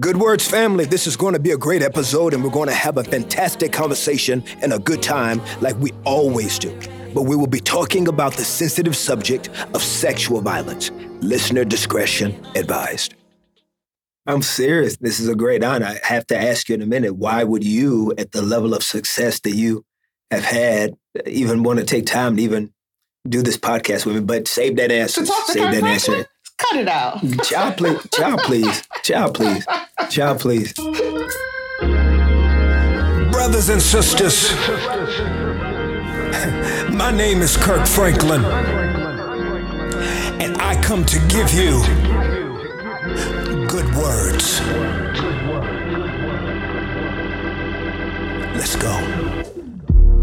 Good Words family, this is going to be a great episode, and we're going to have a fantastic conversation and a good time like we always do. But we will be talking about the sensitive subject of sexual violence. Listener discretion advised. I'm serious. This is a great honor. I have to ask you in a minute why would you, at the level of success that you have had, even want to take time to even do this podcast with me? But save that answer. Save that answer. Cut it out. Child, please. Child, please. Child, please. Child, please. Brothers and sisters, my name is Kirk Franklin, and I come to give you good words. Let's go.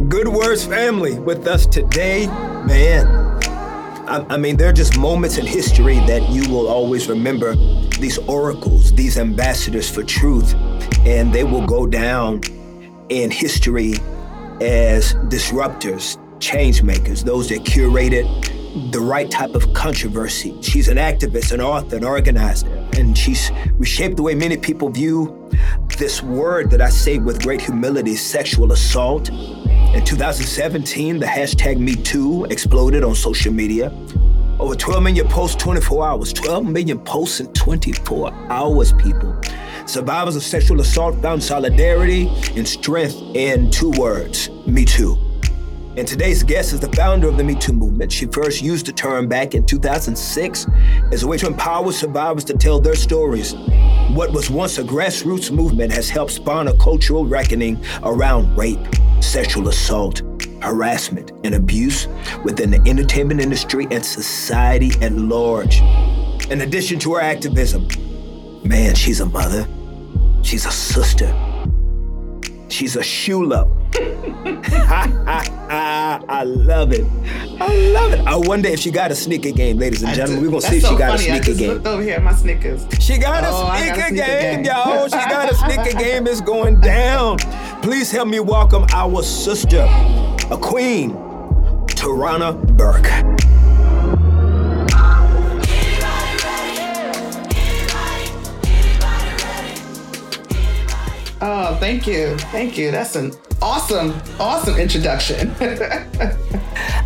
Good Words family with us today, man. I, I mean, there are just moments in history that you will always remember these oracles, these ambassadors for truth, and they will go down in history as disruptors, change makers, those that curated the right type of controversy. She's an activist, an author, an organizer, and she's reshaped the way many people view this word that I say with great humility sexual assault. In 2017, the hashtag MeToo exploded on social media. Over 12 million posts, 24 hours. 12 million posts in 24 hours, people. Survivors of sexual assault found solidarity and strength in two words Me Too. And today's guest is the founder of the Me Too movement. She first used the term back in 2006 as a way to empower survivors to tell their stories. What was once a grassroots movement has helped spawn a cultural reckoning around rape, sexual assault, harassment, and abuse within the entertainment industry and society at large. In addition to her activism, man, she's a mother, she's a sister, she's a shula. I love it. I love it. I wonder if she got a sneaker game, ladies and gentlemen. We're gonna see if so she got funny. a I sneaker just game. looked over here at my Snickers. She got a Oh, I sneaker got a sneaker game, game. y'all. She got a sneaker game. It's going down. Please help me welcome our sister, a queen, Tarana Burke. Oh, thank you. Thank you. That's an awesome, awesome introduction.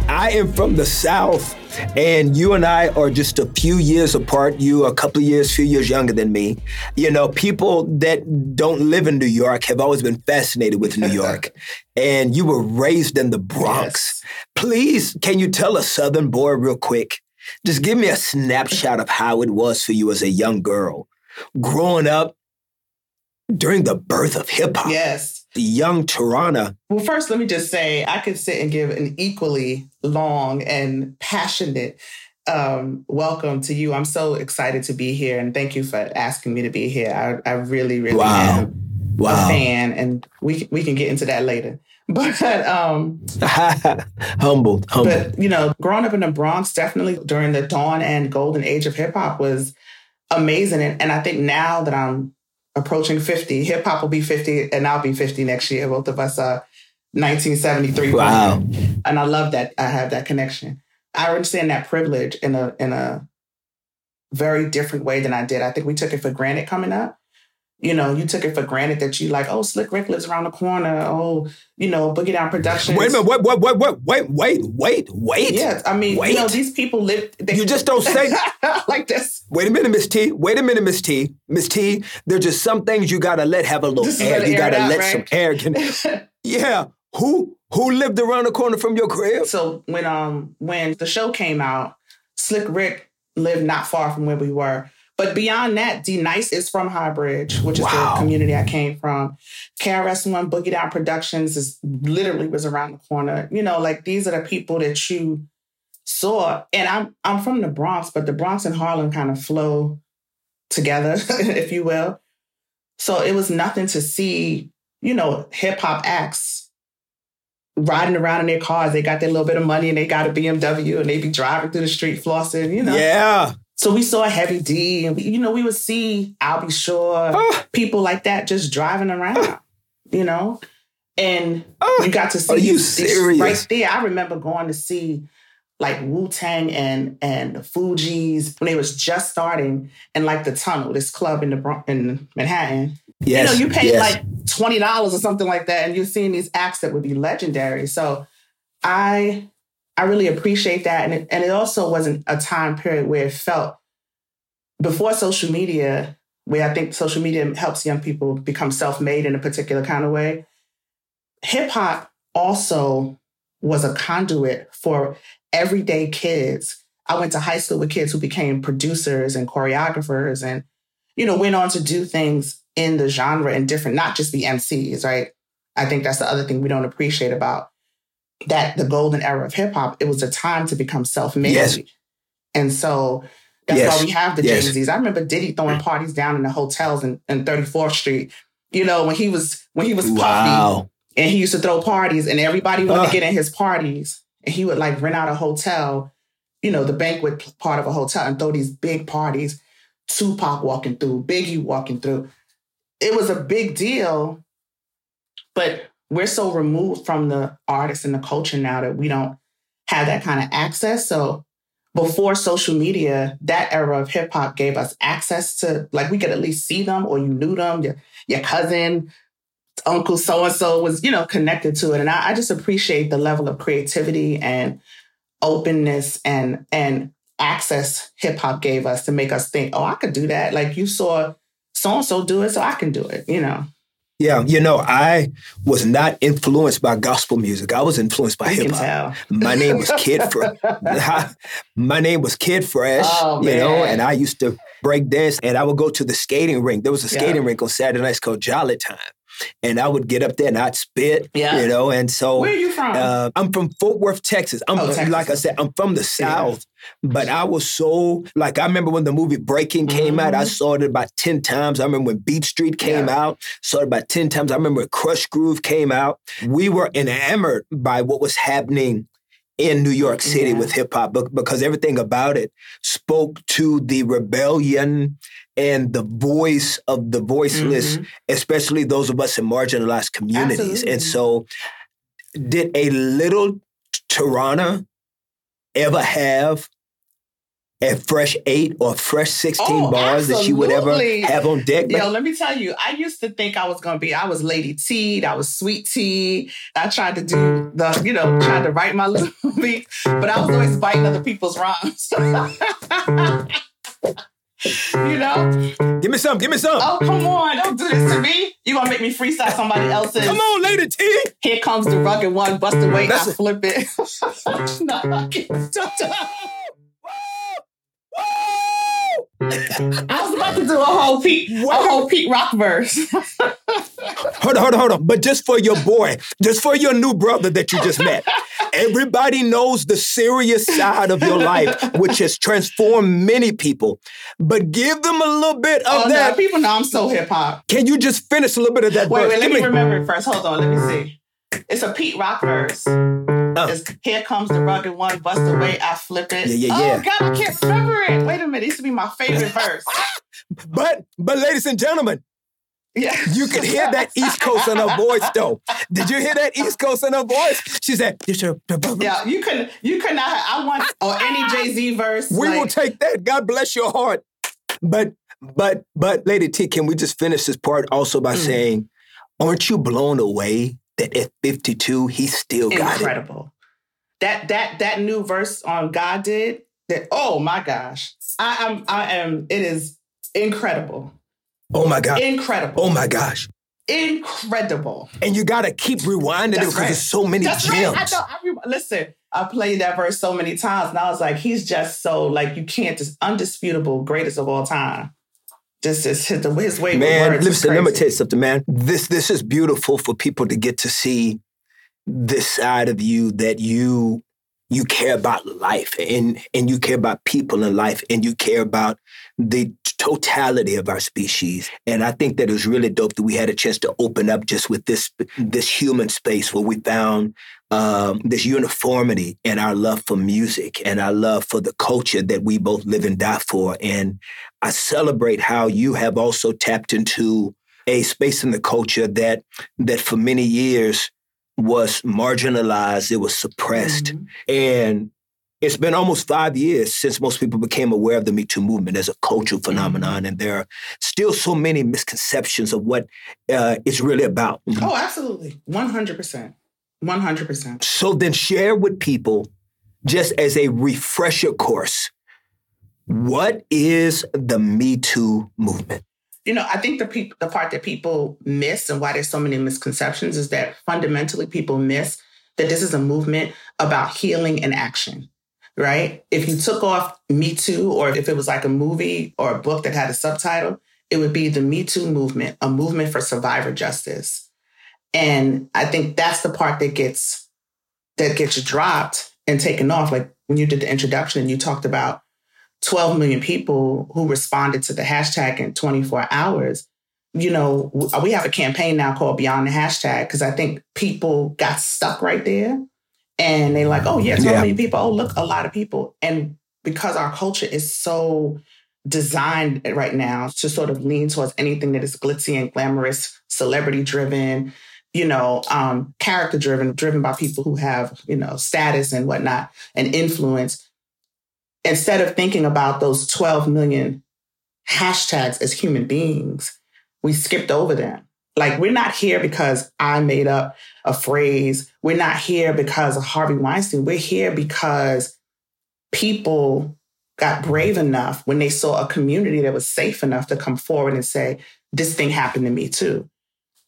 I am from the South, and you and I are just a few years apart. You a couple of years, few years younger than me. You know, people that don't live in New York have always been fascinated with New York, and you were raised in the Bronx. Please, can you tell a Southern boy real quick? Just give me a snapshot of how it was for you as a young girl growing up during the birth of hip hop. yes. The young Tarana. Well, first, let me just say I could sit and give an equally long and passionate um, welcome to you. I'm so excited to be here, and thank you for asking me to be here. I, I really, really Wow. am Wow. a fan, and we we can get into that later. But um, humbled, humbled. But you know, growing up in the Bronx, definitely during the dawn and golden age of hip hop was amazing. And, and I think now that I'm approaching 50, hip hop will be 50 and I'll be 50 next year. Both of us are 1973. Wow. born. And I love that I have that connection. I understand that privilege in a in a very different way than I did. I think we took it for granted coming up. You know, you took it for granted that you like, oh, Slick Rick lives around the corner. Oh, you know, Boogie Down Productions. Wait a minute, wait, wait, wait, wait, wait, wait, wait, wait. Yeah, I mean, wait. you know, these people live. They, You just don't say- like this. Wait a minute, Miss T. Wait a minute, Miss T. Miss T. There's just some things you gotta let have a little Just air. You gotta out, let right? some air. Can, yeah. Who who lived around the corner from your crib? so when um when the show came out, Slick Rick lived not far from where we were. But beyond that, D Nice is from High Bridge, which is Wow. the community I came from. KRS One Boogie Down Productions is literally was around the corner. You know, like these are the people that you saw. And I'm I'm from the Bronx, but the Bronx and Harlem kind of flow together, if you will. So it was nothing to see, you know, hip hop acts riding around in their cars. They got their little bit of money and they got a BMW and they be driving through the street flossing, you know. Yeah. So we saw Heavy D and we, you know, we would see Al B. Sure, Oh. people like that just driving around, you know? And Oh, you got to see are you serious? right there. I remember going to see like Wu Tang and and the Fugees when they was just starting and like the tunnel, this club in the in Manhattan. Yes. You know, you paid yes. like twenty dollars or something like that, and you're seeing these acts that would be legendary. So I I really appreciate that, and it, and it also wasn't a time period where it felt before social media, where I think social media helps young people become self made in a particular kind of way. Hip hop also was a conduit for everyday kids. I went to high school with kids who became producers and choreographers and, you know, went on to do things in the genre and different, not just the MCs, right? I think that's the other thing we don't appreciate about that the golden era of hip hop. It was a time to become self made. Yes. And so that's Yes. why we have the Yes. Jay Z's. I remember Diddy throwing parties down in the hotels in, in 34th Street. You know, when he was when he was puffy and he used to throw parties and everybody wanted Ah. to get in his parties and he would like rent out a hotel you know the banquet part of a hotel and throw these big parties tupac walking through biggie walking through it was a big deal but we're so removed from the artists and the culture now that we don't have that kind of access. So before social media that era of hip hop gave us access to like we could at least see them or you knew them. Your, your cousin uncle so and so was you know connected to it. And I, I just appreciate the level of creativity and openness and and access hip hop gave us to make us think oh i could do that. Like you saw so and so do it so i can do it you know Yeah, you know, I was not influenced by gospel music. I was influenced by hip hop. My name was Kid Fresh. my name was Kid Fresh, Oh, you know, and I used to break dance and I would go to the skating rink. There was a Yeah. skating rink on Saturday nights called Jolly Time. And I would get up there and I'd spit, Yeah. you know, and so where are you from uh, I'm from Fort Worth, Texas. I'm Oh, Texas. like I said, I'm from the South, but I was so like I remember when the movie Breaking came out. I Mhm. saw it about ten times. I remember when Beat Street came Yeah. out. Saw it about ten times. I remember when Krush Groove came out. We were enamored by what was happening in New York City Yeah. with hip hop be- because everything about it spoke to the rebellion and the voice of the voiceless Mhm. especially those of us in marginalized communities. Absolutely. And so, did a little Tarana ever have a fresh eight or fresh 16 Oh, bars that she would ever have on deck? Yo, let me tell you, I used to think I was gonna be, I was Lady T, I was Sweet T. I tried to do the, you know, tried to write my little beat, but I was always biting other people's rhymes. you know? give me some, give me some. Oh, come on, don't do this to me. You gonna make me freestyle somebody else's. Come on, Lady T. Here comes the rugged one, bust away, I That's it. flip it. no, I can't. Mm-hmm. I was about to do a whole Pete, a whole Pete Rock verse. Hold on, hold on, hold on. But just for your boy, just for your new brother that you just met, everybody knows the serious side of your life, which has transformed many people. But give them a little bit of Oh, no, that. people know I'm so hip hop. Can you just finish a little bit of that Wait, verse? wait, let Give me remember it first. Hold on, let me see. Mm-hmm. It's a Pete Rock verse. It's, Here comes the rugged one, bust away, I flip it. Yeah, yeah, Oh yeah. God, I can't remember it. Wait a minute, it used to be my favorite verse. But, but, ladies and gentlemen, Yeah, you could hear that East Coast in her voice, though. Did you hear that East Coast in her voice? She said, Yeah, you can you could not. I want or any Jay Z verse. "We will take that. God bless your heart." But, but, but, Lady T, can we just finish this part also by Mm. saying, aren't you blown away that at 52 he still got it? incredible. That that that new verse on God did that. Oh my gosh, I am I am. It is incredible, Oh my God! incredible, Oh my gosh! incredible. And you got to keep rewinding it because right. there's so many That's gems. right. I know. I re- listen, I played that verse so many times, and I was like, he's just so like you can't just undisputable greatest of all time. Just just hit the his way Man, listen, let me tell you something, man. This this is beautiful for people to get to see this side of you that you you care about life and and you care about people in life and you care about the totality of our species. And I think that it was really dope that we had a chance to open up just with this this human space where we found um, this uniformity in our love for music and our love for the culture that we both live and die for. And I celebrate how you have also tapped into a space in the culture that that for many years was marginalized, it was suppressed. Mm-hmm. And it's been almost five years since most people became aware of the Me Too movement as a cultural mm-hmm. phenomenon, and there are still so many misconceptions of what uh, it's really about. Oh, absolutely, one hundred percent, one hundred percent. So then, share with people, just as a refresher course, what is the Me Too movement? You know, I think the pe- the part that people miss and why there's so many misconceptions is that fundamentally people miss that this is a movement about healing and action right? If you took off Me Too, or if it was like a movie or a book that had a subtitle, it would be the Me Too movement, a movement for survivor justice. And I think that's the part that gets that gets dropped and taken off. Like when you did the introduction and you talked about 12 million people who responded to the hashtag in 24 hours. You know, we have a campaign now called Beyond the Hashtag because I think people got stuck right there and they're like, oh yeah, so yeah. many people. Oh look, a lot of people. And because our culture is so designed right now to sort of lean towards anything that is glitzy and glamorous, celebrity driven, you know, um, character driven, driven by people who have, you know, status and whatnot and influence. Instead of thinking about those 12 million hashtags as human beings, we skipped over them. Like, we're not here because I made up a phrase. We're not here because of Harvey Weinstein. We're here because people got brave enough when they saw a community that was safe enough to come forward and say, This thing happened to me too.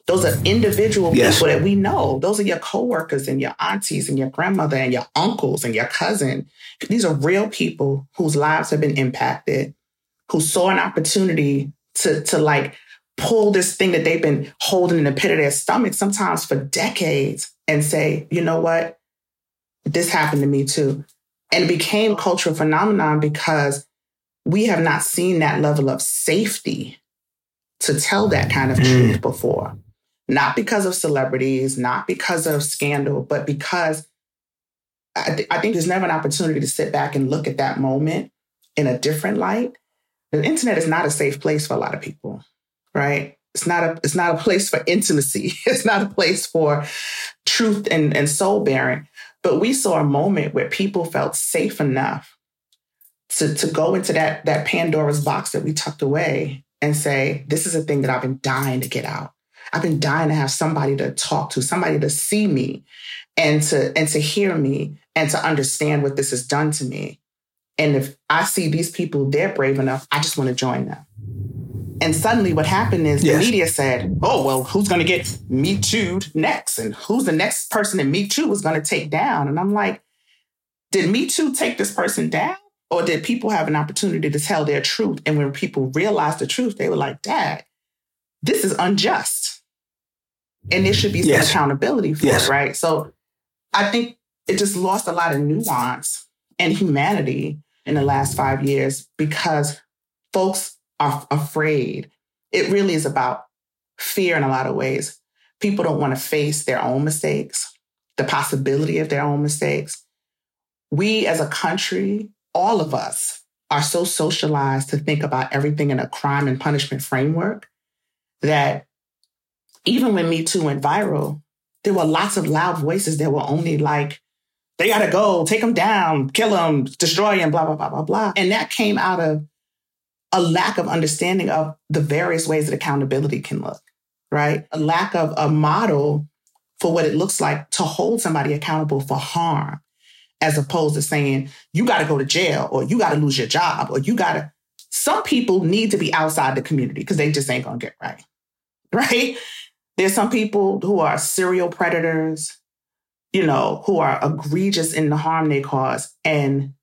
Those are individual yes. people that we know. Those are your coworkers and your aunties and your grandmother and your uncles and your cousin. These are real people whose lives have been impacted, who saw an opportunity to, to like pull this thing that they've been holding in the pit of their stomach, sometimes for decades, and say, you know what? This happened to me too. And it became a cultural phenomenon because we have not seen that level of safety to tell that kind of mm. truth before. Not because of celebrities, not because of scandal, but because I, th- I think there's never an opportunity to sit back and look at that moment in a different light. The internet is not a safe place for a lot of people right? It's not a it's not a place for intimacy. It's not a place for truth and, and soul bearing. But we saw a moment where people felt safe enough to, to go into that, that Pandora's box that we tucked away and say, this is a thing that I've been dying to get out. I've been dying to have somebody to talk to, somebody to see me and to and to hear me and to understand what this has done to me. And if I see these people, they're brave enough, I just want to join them. And suddenly what happened is yes. the media said, oh, well, who's going to get Me Too next? And who's the next person that Me Too was going to take down? And I'm like, did Me Too take this person down? Or did people have an opportunity to tell their truth? And when people realized the truth, they were like, Dad, this is unjust. And there should be some yes. accountability for yes. it, right? So I think it just lost a lot of nuance and humanity in the last five years because folks are afraid. It really is about fear in a lot of ways. People don't want to face their own mistakes, the possibility of their own mistakes. We as a country, all of us, are so socialized to think about everything in a crime and punishment framework that even when Me Too went viral, there were lots of loud voices that were only like, they gotta go, take them down, kill them, destroy them, blah, blah, blah, blah, blah. And that came out of a lack of understanding of the various ways that accountability can look, right? A lack of a model for what it looks like to hold somebody accountable for harm, as opposed to saying, you got to go to jail or you got to lose your job or you got to. Some people need to be outside the community because they just ain't going to get right, right? There's some people who are serial predators, you know, who are egregious in the harm they cause. And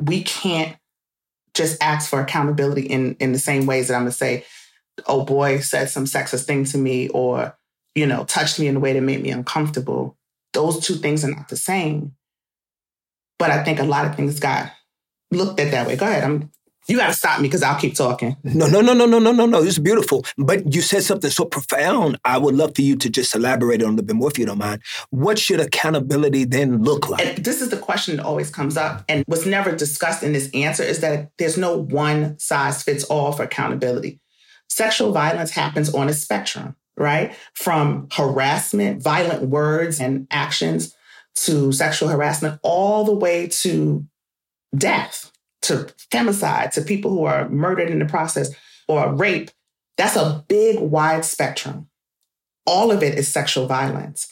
we can't just ask for accountability in in the same ways that I'm gonna say, oh boy said some sexist thing to me or, you know, touched me in a way that made me uncomfortable. Those two things are not the same. But I think a lot of things got looked at that way. Go ahead. I'm You got to stop me because I'll keep talking. No, no, no, no, no, no, no, no. It's beautiful. But you said something so profound. I would love for you to just elaborate on a little bit more if you don't mind. What should accountability then look like? And this is the question that always comes up. And what's never discussed in this answer is that there's no one size fits all for accountability. Sexual violence happens on a spectrum, right? From harassment, violent words and actions to sexual harassment, all the way to death to femicide, to people who are murdered in the process or rape, that's a big, wide spectrum. All of it is sexual violence.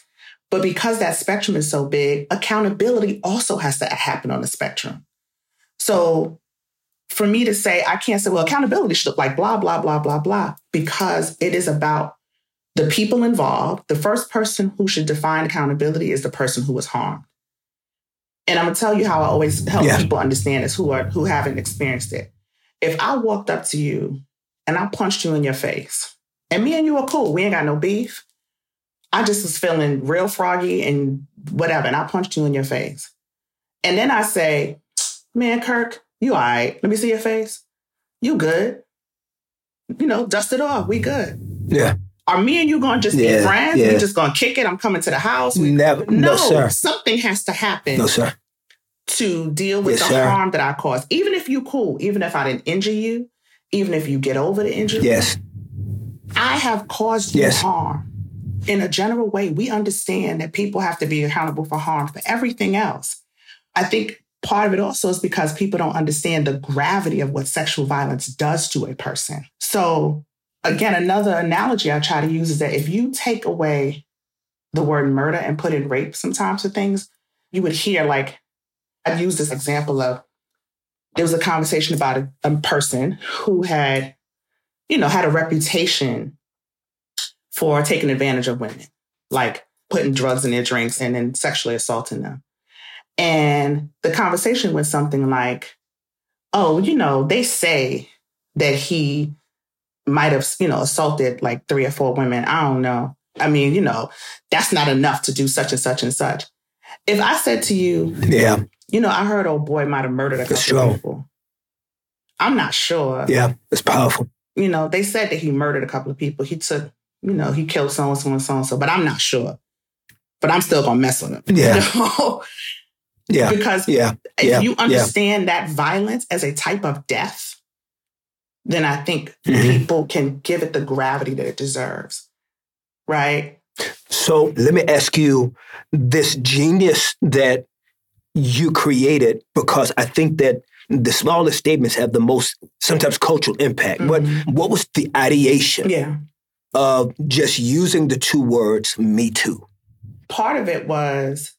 But because that spectrum is so big, accountability also has to happen on the spectrum. So for me to say, I can't say, well, accountability should look like blah, blah, blah, blah, blah, because it is about the people involved. The first person who should define accountability is the person who was harmed. And I'm gonna tell you how I always help yeah. people understand this who are who haven't experienced it. If I walked up to you and I punched you in your face, and me and you are cool, we ain't got no beef. I just was feeling real froggy and whatever, and I punched you in your face. And then I say, Man, Kirk, you all right. Let me see your face. You good. You know, dust it off. We good. Yeah. Are me and you gonna just yeah, be friends? Yeah. We just gonna kick it? I'm coming to the house. We, Never. No, no, sir. Something has to happen. No, sir to deal with yes, the sir. harm that I caused. Even if you cool, even if I didn't injure you, even if you get over the injury. Yes. I have caused you yes. harm. In a general way, we understand that people have to be accountable for harm for everything else. I think part of it also is because people don't understand the gravity of what sexual violence does to a person. So, again, another analogy I try to use is that if you take away the word murder and put in rape sometimes for things, you would hear like I've used this example of there was a conversation about a, a person who had, you know, had a reputation for taking advantage of women, like putting drugs in their drinks and then sexually assaulting them. And the conversation was something like, oh, you know, they say that he might have, you know, assaulted like three or four women. I don't know. I mean, you know, that's not enough to do such and such and such. If I said to you, yeah, you know, I heard old boy might have murdered a couple sure. people. I'm not sure. Yeah, it's powerful. You know, they said that he murdered a couple of people. He took, you know, he killed so and so and so and so, but I'm not sure. But I'm still gonna mess with him. Yeah. You know? Yeah. because yeah. if yeah. you understand yeah. that violence as a type of death, then I think mm-hmm. people can give it the gravity that it deserves. Right. So let me ask you this genius that you created because I think that the smallest statements have the most sometimes cultural impact. Mm-hmm. What what was the ideation yeah. of just using the two words "me too"? Part of it was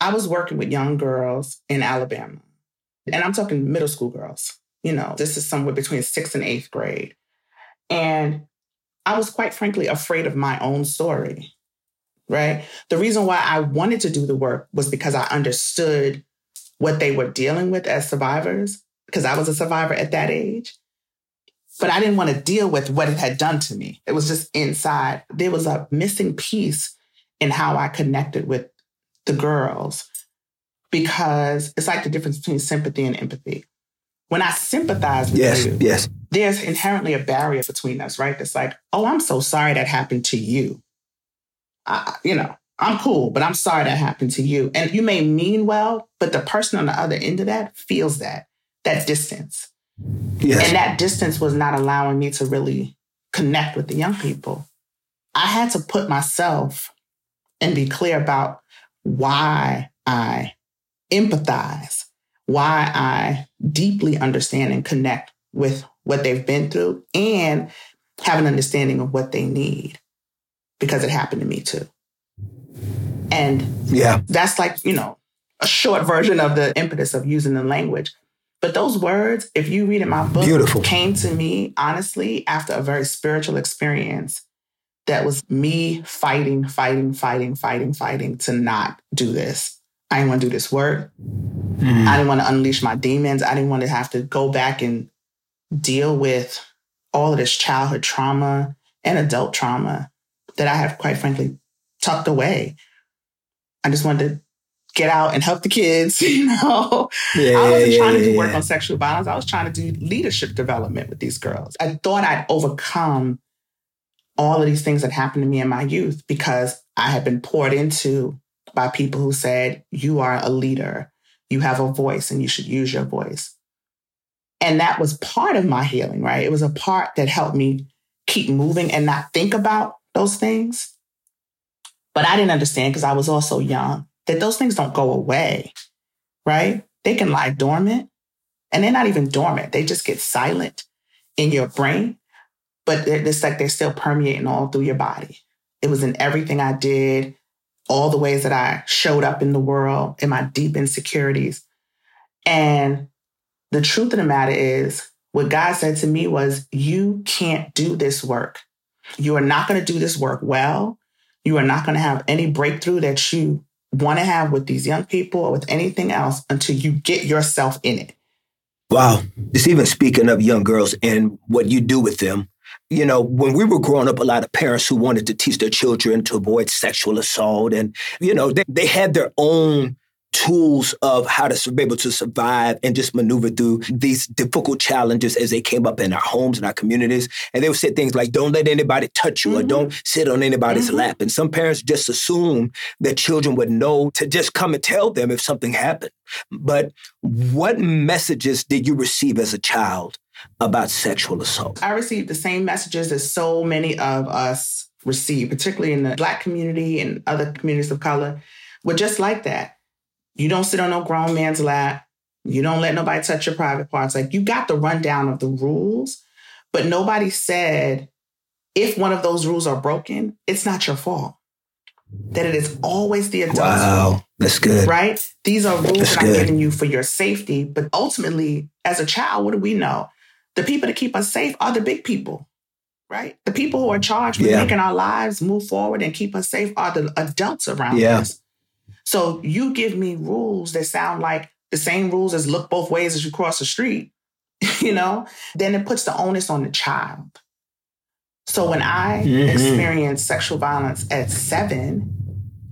I was working with young girls in Alabama, and I'm talking middle school girls. You know, this is somewhere between sixth and eighth grade, and I was quite frankly afraid of my own story right? The reason why I wanted to do the work was because I understood what they were dealing with as survivors, because I was a survivor at that age. But I didn't want to deal with what it had done to me. It was just inside. There was a missing piece in how I connected with the girls because it's like the difference between sympathy and empathy. When I sympathize with yes, you, yes. there's inherently a barrier between us, right? It's like, oh, I'm so sorry that happened to you. I, you know, I'm cool, but I'm sorry that happened to you. And you may mean well, but the person on the other end of that feels that, that distance. Yes. And that distance was not allowing me to really connect with the young people. I had to put myself and be clear about why I empathize, why I deeply understand and connect with what they've been through and have an understanding of what they need because it happened to me too. And yeah, that's like, you know, a short version of the impetus of using the language. But those words, if you read in my book, Beautiful. came to me honestly after a very spiritual experience that was me fighting, fighting, fighting, fighting, fighting to not do this. I didn't want to do this work. Mm. I didn't want to unleash my demons. I didn't want to have to go back and deal with all of this childhood trauma and adult trauma that I have quite frankly tucked away. I just wanted to get out and help the kids. You know, Yeah, I wasn't trying to do work on sexual violence. I was trying to do leadership development with these girls. I thought I'd overcome all of these things that happened to me in my youth because I had been poured into by people who said, You are a leader, you have a voice, and you should use your voice. And that was part of my healing, right? It was a part that helped me keep moving and not think about those things. But I didn't understand because I was also young that those things don't go away, right? They can lie dormant and they're not even dormant. They just get silent in your brain, but it's like they're still permeating all through your body. It was in everything I did, all the ways that I showed up in the world, in my deep insecurities. And the truth of the matter is, what God said to me was, You can't do this work. You are not going to do this work well. You are not going to have any breakthrough that you want to have with these young people or with anything else until you get yourself in it. Wow. It's even speaking of young girls and what you do with them. You know, when we were growing up, a lot of parents who wanted to teach their children to avoid sexual assault, and, you know, they, they had their own tools of how to be able to survive and just maneuver through these difficult challenges as they came up in our homes and our communities. And they would say things like, don't let anybody touch you or Mhm. don't sit on anybody's Mhm. lap. And some parents just assume that children would know to just come and tell them if something happened. But what messages did you receive as a child about sexual assault? I received the same messages that so many of us receive, particularly in the Black community and other communities of color, were just like that. You don't sit on no grown man's lap. You don't let nobody touch your private parts. Like you got the rundown of the rules, but nobody said if one of those rules are broken, it's not your fault. That it is always the adult's Wow, that's good. right? These are rules That's that I'm good. giving you for your safety. But ultimately, as a child, what do we know? The people that keep us safe are the big people, right? The people who are charged with Yeah. making our lives move forward and keep us safe are the adults around Yeah. us. So you give me rules that sound like the same rules as look both ways as you cross the street, you know, then it puts the onus on the child. So when I Mhm. experienced sexual violence at seven,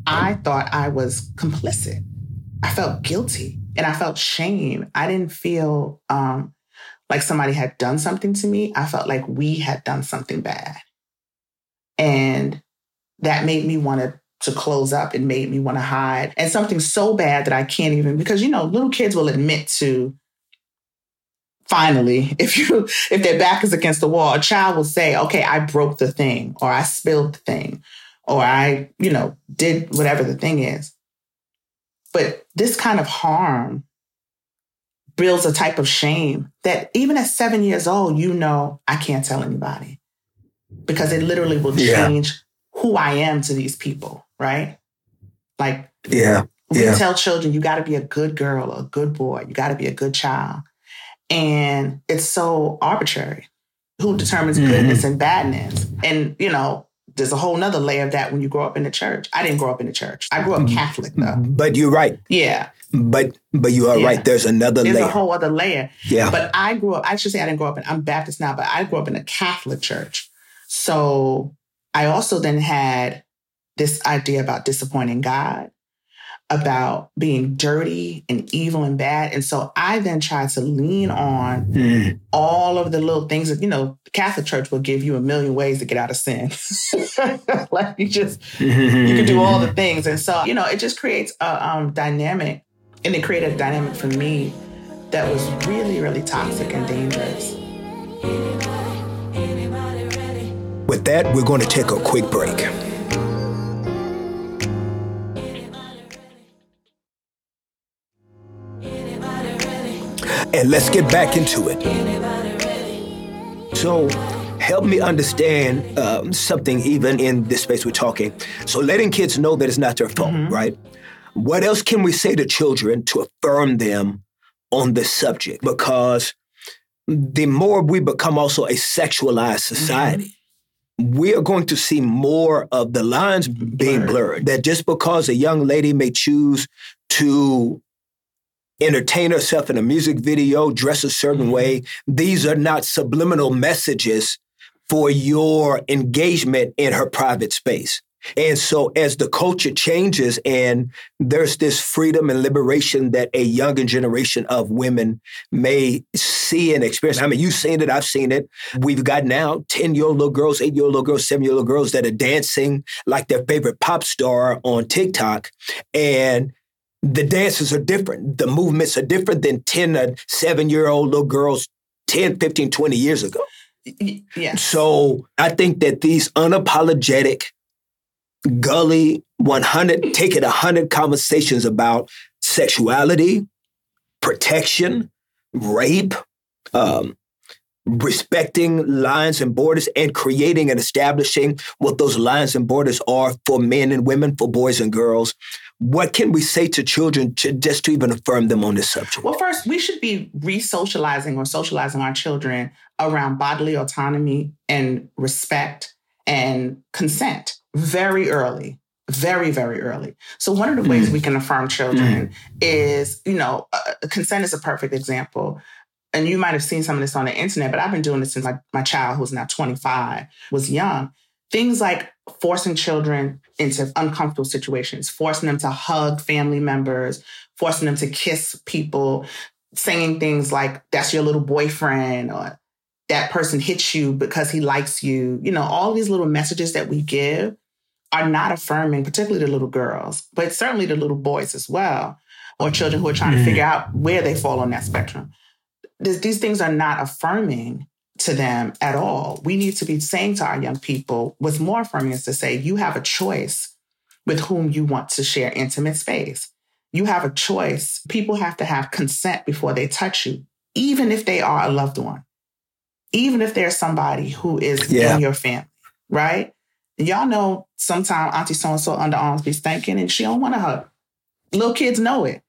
I thought I was complicit. I felt guilty and I felt shame. I didn't feel um, like somebody had done something to me. I felt like we had done something bad. And that made me want to to close up and made me want to hide. And something so bad that I can't even because you know, little kids will admit to finally, if you if their back is against the wall, a child will say, okay, I broke the thing, or I spilled the thing, or I, you know, did whatever the thing is. But this kind of harm builds a type of shame that even at seven years old, you know, I can't tell anybody because it literally will Yeah. change who I am to these people, right? Like Yeah. we Yeah. tell children, you got to be a good girl or a good boy, you got to be a good child. And it's so arbitrary. Who determines Mhm. goodness and badness? And, you know, there's a whole nother layer of that when you grow up in the church. I didn't grow up in the church. I grew up Mhm. Catholic though. But you're right. Yeah. But but you are Yeah. right. There's another layer. There's layer. a whole other layer. yeah. But I grew up, I should say I didn't grow up in, I'm Baptist now, but I grew up in a Catholic church. So I also then had this idea about disappointing God, about being dirty and evil and bad. And so I then tried to lean on Mm. all of the little things that, you know, the Catholic church will give you a million ways to get out of sin. like you just, you can do all the things. And so, you know, it just creates a um, dynamic, and it created a dynamic for me that was really, really toxic and dangerous. With that, we're going to take a quick break. And let's get back into it. So, help me understand um, something even in this space we're talking. So, letting kids know that it's not their fault, Mhm. right? What else can we say to children to affirm them on this subject? Because the more we become also a sexualized society, we are going to see more of the lines being blurred. That just because a young lady may choose to entertain herself in a music video, dress a certain Mhm. way, these are not subliminal messages for your engagement in her private space. And so, as the culture changes and there's this freedom and liberation that a younger generation of women may see and experience. I mean, you've seen it, I've seen it. We've got now 10 year old little girls, eight year old little girls, seven year old girls that are dancing like their favorite pop star on TikTok. And the dances are different. The movements are different than 10 or seven year old little girls 10, 15, 20 years ago. Yeah. So I think that these unapologetic, gully 100, take it 100 conversations about sexuality, protection, rape, um, respecting lines and borders, and creating and establishing what those lines and borders are for men and women, for boys and girls. What can we say to children to just to even affirm them on this subject? Well, first, we should be re-socializing or socializing our children around bodily autonomy and respect and consent very early very very early so one of the ways mm. we can affirm children mm. is you know uh, consent is a perfect example and you might have seen some of this on the internet but i've been doing this since my, my child who's now 25 was young things like forcing children into uncomfortable situations forcing them to hug family members forcing them to kiss people saying things like that's your little boyfriend or that person hits you because he likes you. You know, all these little messages that we give are not affirming, particularly the little girls, but certainly the little boys as well, or children who are trying to mm. figure out where they fall on that spectrum. These things are not affirming to them at all. We need to be saying to our young people, what's more affirming is to say, you have a choice with whom you want to share intimate space. You have a choice. People have to have consent before they touch you, even if they are a loved one even if there's somebody who is yeah. in your family, right? Y'all know sometimes Auntie so and so underarms be stinking and she don't want to hug. Little kids know it.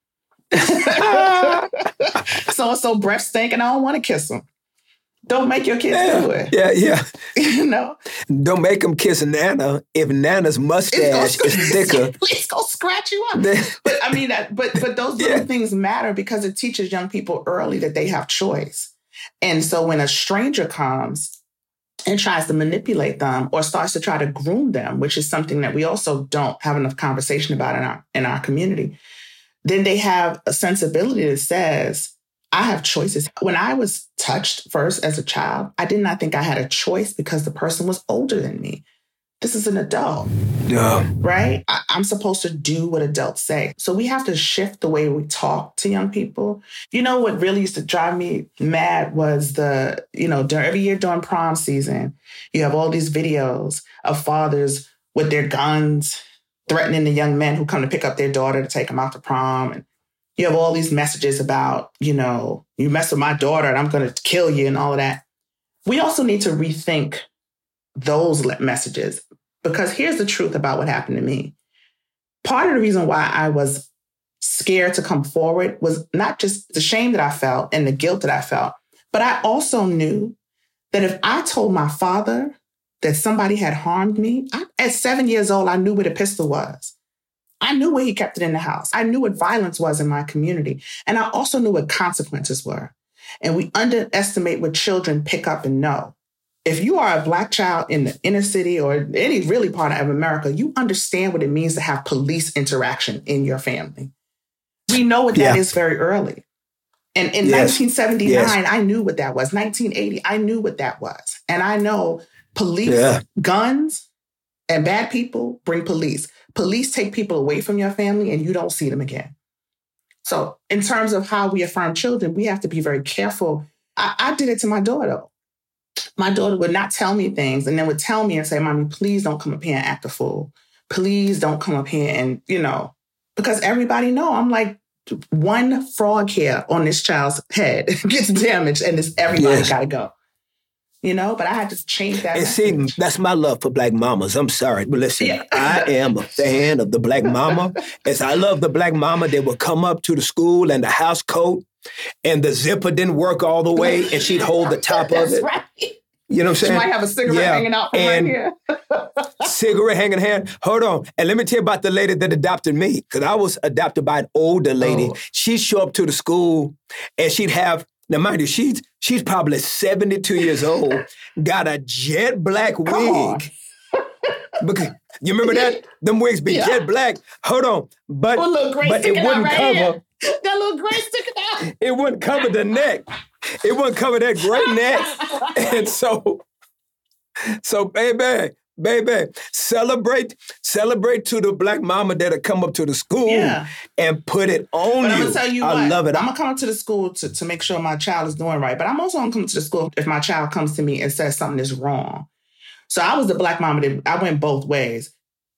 so and so breath stink, and I don't want to kiss them. Don't make your kids yeah, do it. Yeah, yeah. you know? Don't make them kiss Nana if Nana's mustache is thicker. Please go scratch you up. but I mean, that, but but those little yeah. things matter because it teaches young people early that they have choice. And so when a stranger comes and tries to manipulate them or starts to try to groom them, which is something that we also don't have enough conversation about in our in our community, then they have a sensibility that says, I have choices. When I was touched first as a child, I did not think I had a choice because the person was older than me. This is an adult. Yeah. Right? I, am supposed to do what adults say. So we have to shift the way we talk to young people. You know what really used to drive me mad was the, you know, during, every year during prom season, you have all these videos of fathers with their guns threatening the young men who come to pick up their daughter to take them out to prom. And you have all these messages about, you know, you mess with my daughter and I'm going to kill you and all of that. We also need to rethink those messages. Because here's the truth about what happened to me. Part of the reason why I was scared to come forward was not just the shame that I felt and the guilt that I felt, but I also knew that if I told my father that somebody had harmed me, I, at seven years old, I knew what a pistol was. I knew where he kept it in the house. I knew what violence was in my community. And I also knew what consequences were. And we underestimate what children pick up and know if you are a black child in the inner city or any really part of America, you understand what it means to have police interaction in your family. We know what that yeah. is very early. And in yes. 1979, yes. I knew what that was. 1980, I knew what that was. And I know police, yeah. guns, and bad people bring police. Police take people away from your family and you don't see them again. So, in terms of how we affirm children, we have to be very careful. I, I did it to my daughter my daughter would not tell me things and then would tell me and say, Mommy, please don't come up here and act a fool. Please don't come up here and, you know, because everybody know I'm like one frog hair on this child's head gets damaged and this everybody yes. gotta go. You know, but I had to change that. And see, that's my love for black mamas. I'm sorry, but listen, yeah. I am a fan of the black mama. As I love the black mama that would come up to the school and the house coat and the zipper didn't work all the way and she'd hold the top of it. Right. You know what I'm saying? She might have a cigarette yeah. hanging out from and right here. cigarette hanging hand. Hold on. And let me tell you about the lady that adopted me. Because I was adopted by an older lady. Oh. She'd show up to the school and she'd have, now mind you, she's she's probably 72 years old, got a jet black wig. because You remember that? Them wigs be Yeah. jet black. Hold on, but Well, but it wouldn't right cover. here. A little gray sticking out. It wouldn't cover the neck. It wouldn't cover that gray neck. And so, so baby, baby, celebrate, celebrate to the black mama that'll come up to the school Yeah. and put it on But you. I'm gonna tell you I what. love it. I'm gonna come to the school to, to make sure my child is doing right. But I'm also gonna come to the school if my child comes to me and says something is wrong. So I was the black mama that I went both ways.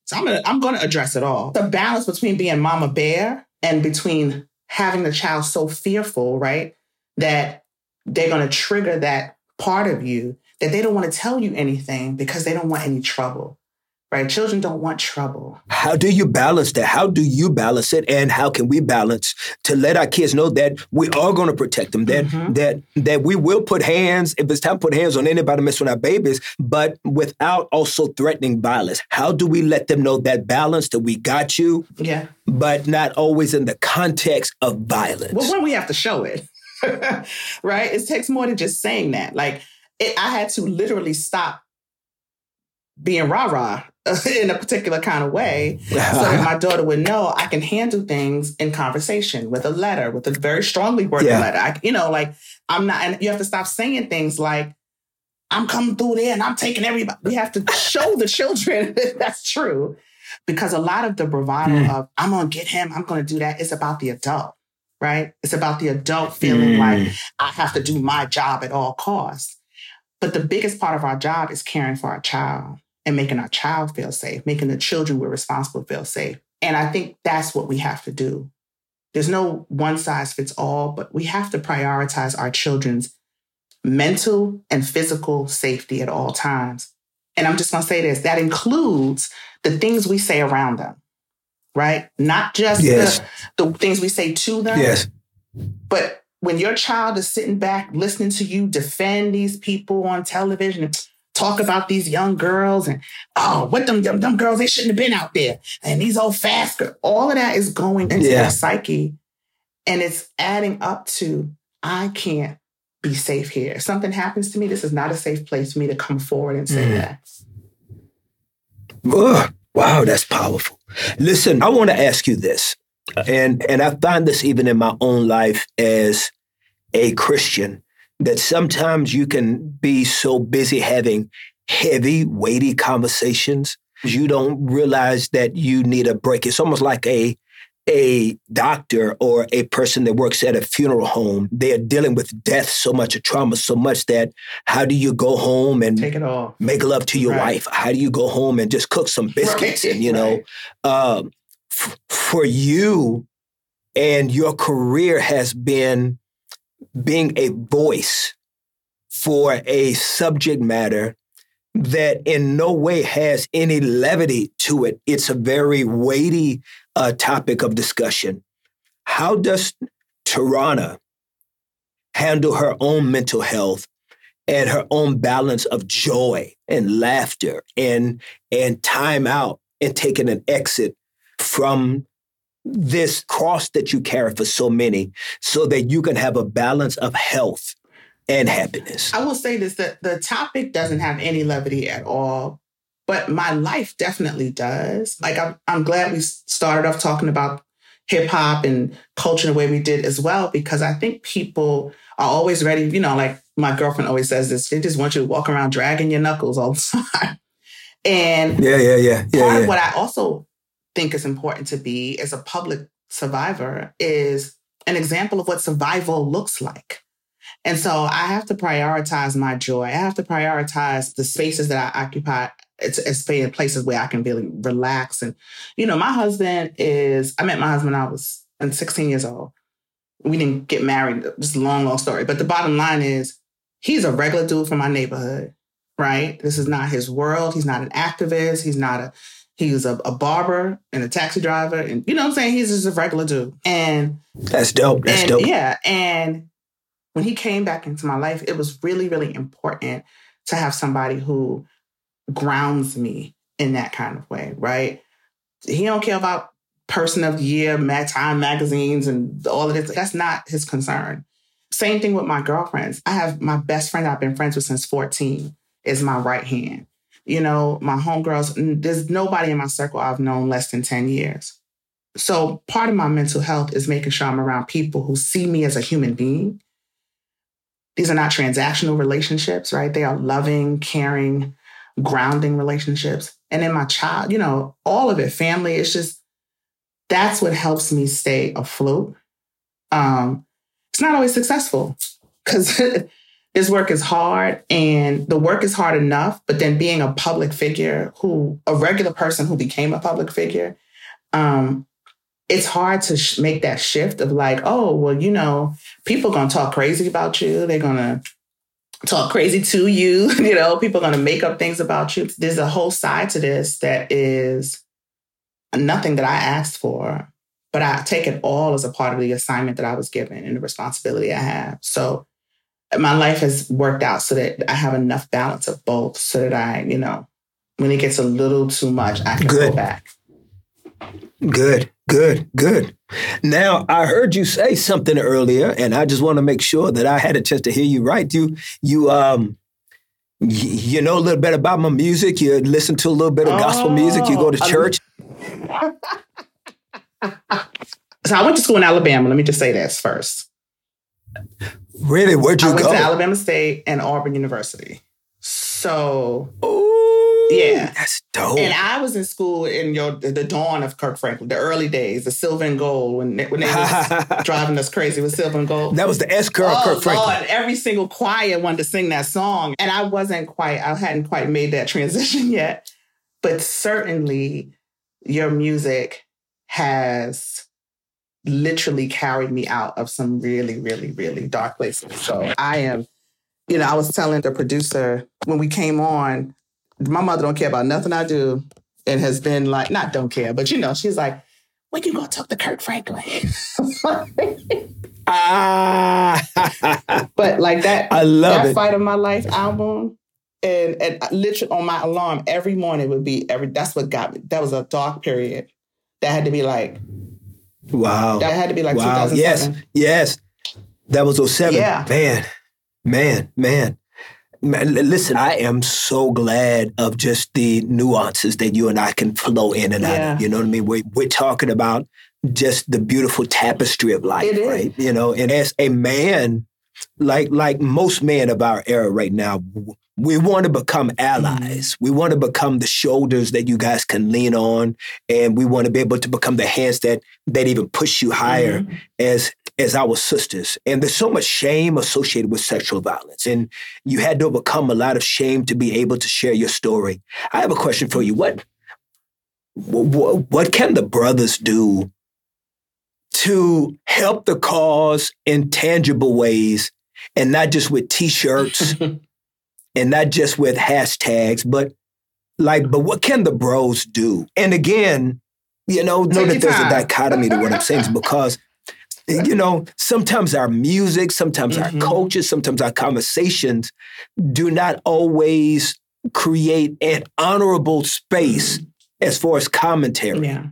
So I'm gonna I'm gonna address it all. The balance between being mama bear and between having the child so fearful, right, that they're gonna trigger that part of you that they don't want to tell you anything because they don't want any trouble. Right? Children don't want trouble. How do you balance that? How do you balance it? And how can we balance to let our kids know that we are going to protect them, that Mhm. that that we will put hands, if it's time to put hands on anybody messing with our babies, but without also threatening violence. How do we let them know that balance that we got you, Yeah. but not always in the context of violence? Well, when we have to show it, right? It takes more than just saying that. Like, it, I had to literally stop being rah rah in a particular kind of way so that my daughter would know I can handle things in conversation with a letter, with a very strongly worded Yeah. letter. I, you know, like, I'm not, and you have to stop saying things like, I'm coming through there and I'm taking everybody. We have to show the children that that's true. Because a lot of the bravado Mm. of, I'm going to get him, I'm going to do that, is about the adult, right? It's about the adult feeling Mm. like I have to do my job at all costs. But the biggest part of our job is caring for our child and making our child feel safe, making the children we're responsible feel safe. And I think that's what we have to do. There's no one size fits all, but we have to prioritize our children's mental and physical safety at all times. And I'm just going to say this that includes the things we say around them, right? Not just Yes. the, the things we say to them, yes. but when your child is sitting back listening to you defend these people on television and talk about these young girls and oh, what them them, them girls they shouldn't have been out there and these old fast girls, all of that is going into Yeah. their psyche, and it's adding up to I can't be safe here. If something happens to me, this is not a safe place for me to come forward and say Mhm. that. Ugh, wow, that's powerful. Listen, I want to ask you this, and and I find this even in my own life as a Christian that sometimes you can be so busy having heavy, weighty conversations, you don't realize that you need a break. It's almost like a a doctor or a person that works at a funeral home. They are dealing with death so much, or trauma so much that how do you go home and Take it all. make love to your Right. wife? How do you go home and just cook some biscuits? Right, And you know, right. um, for you and your career has been being a voice for a subject matter that in no way has any levity to it. It's a very weighty uh, topic of discussion. How does Tarana handle her own mental health and her own balance of joy and laughter and and time out and taking an exit from this cross that you carry for so many so that you can have a balance of health and happiness. I will say this that the topic doesn't have any levity at all, but my life definitely does. Like I'm I'm glad we started off talking about hip hop and culture the way we did as well, because I think people are always ready, you know, like my girlfriend always says this, they just want you to walk around dragging your knuckles all the time. And Yeah, yeah, yeah. part Yeah, of yeah. what I also think is important to be as a public survivor is an example of what survival looks like. And so I have to prioritize my joy. I have to prioritize the spaces that I occupy. It's, places where I can really relax. And, you know, my husband is, I met my husband I was 16 years old. We didn't get married. It's a long, long story. But the bottom line is he's a regular dude from my neighborhood, right? This is not his world. He's not an activist. He's not a, he's a, a barber and a taxi driver. And you know what I'm saying? He's just a regular dude. And That's dope. That's and dope. yeah, and when he came back into my life, it was really, really important to have somebody who grounds me in that kind of way, right? He don't care about person of the year, Mad Time magazines, and all of this. That's not his concern. Same thing with my girlfriends. I have my best friend I've been friends with since 14 is my right hand You know, my homegirls, there's nobody in my circle I've known less than 10 years. So part of my mental health is making sure I'm around people who see me as a human being. These are not transactional relationships, right? They are loving, caring, grounding relationships. And in my child, you know, all of it, family, it's just that's what helps me stay afloat. Um, it's not always successful because this work is hard and the work is hard enough, but then being a public figure who, a regular person who became a public figure, um, it's hard to sh- make that shift of like, oh, well, you know, people gonna talk crazy about you. They're gonna talk crazy to you. you know, people gonna make up things about you. There's a whole side to this that is nothing that I asked for, but I take it all as a part of the assignment that I was given and the responsibility I have. So my life has worked out so that I have enough balance of both so that I, you know, when it gets a little too much, I can Good. go back. Good, good, good. Now, I heard you say something earlier, and I just want to make sure that I had a chance to hear you right. You, you, um, you know a little bit about my music. You listen to a little bit of oh, gospel music. You go to oh, church. so I went to school in Alabama. Let me just say this first. Really? Where'd you I go? went to Alabama State and Auburn University. So. Ooh. Yeah, that's dope. And I was in school in your the dawn of Kirk Franklin, the early days, the silver and gold when they, when they was driving us crazy with silver and gold. That was the S curve, oh, Kirk Franklin. Lord, every single choir wanted to sing that song, and I wasn't quite, I hadn't quite made that transition yet, but certainly your music has literally carried me out of some really, really, really dark places. So I am, you know, I was telling the producer when we came on my mother don't care about nothing I do and has been like, not don't care, but you know, she's like, when you gonna talk to Kirk Franklin? ah, but like that, I love that it. fight of my life album, and, and literally on my alarm every morning would be every. That's what got me. That was a dark period. That had to be like, wow. That had to be like wow. Yes, yes. That was 07. Yeah, man, man, man. Man, listen, I am so glad of just the nuances that you and I can flow in and yeah. out of. You know what I mean? We're, we're talking about just the beautiful tapestry of life, right? You know, and as a man, like like most men of our era right now, we want to become allies. Mm-hmm. We want to become the shoulders that you guys can lean on, and we want to be able to become the hands that that even push you higher mm-hmm. as as our sisters. And there's so much shame associated with sexual violence, and you had to overcome a lot of shame to be able to share your story. I have a question for you. What what, what can the brothers do to help the cause in tangible ways, and not just with t-shirts? and not just with hashtags, but like, but what can the bros do? And again, you know, know that there's a dichotomy to what I'm saying because, you know, sometimes our music, sometimes mm-hmm. our culture, sometimes our conversations do not always create an honorable space mm-hmm. as far as commentary yeah.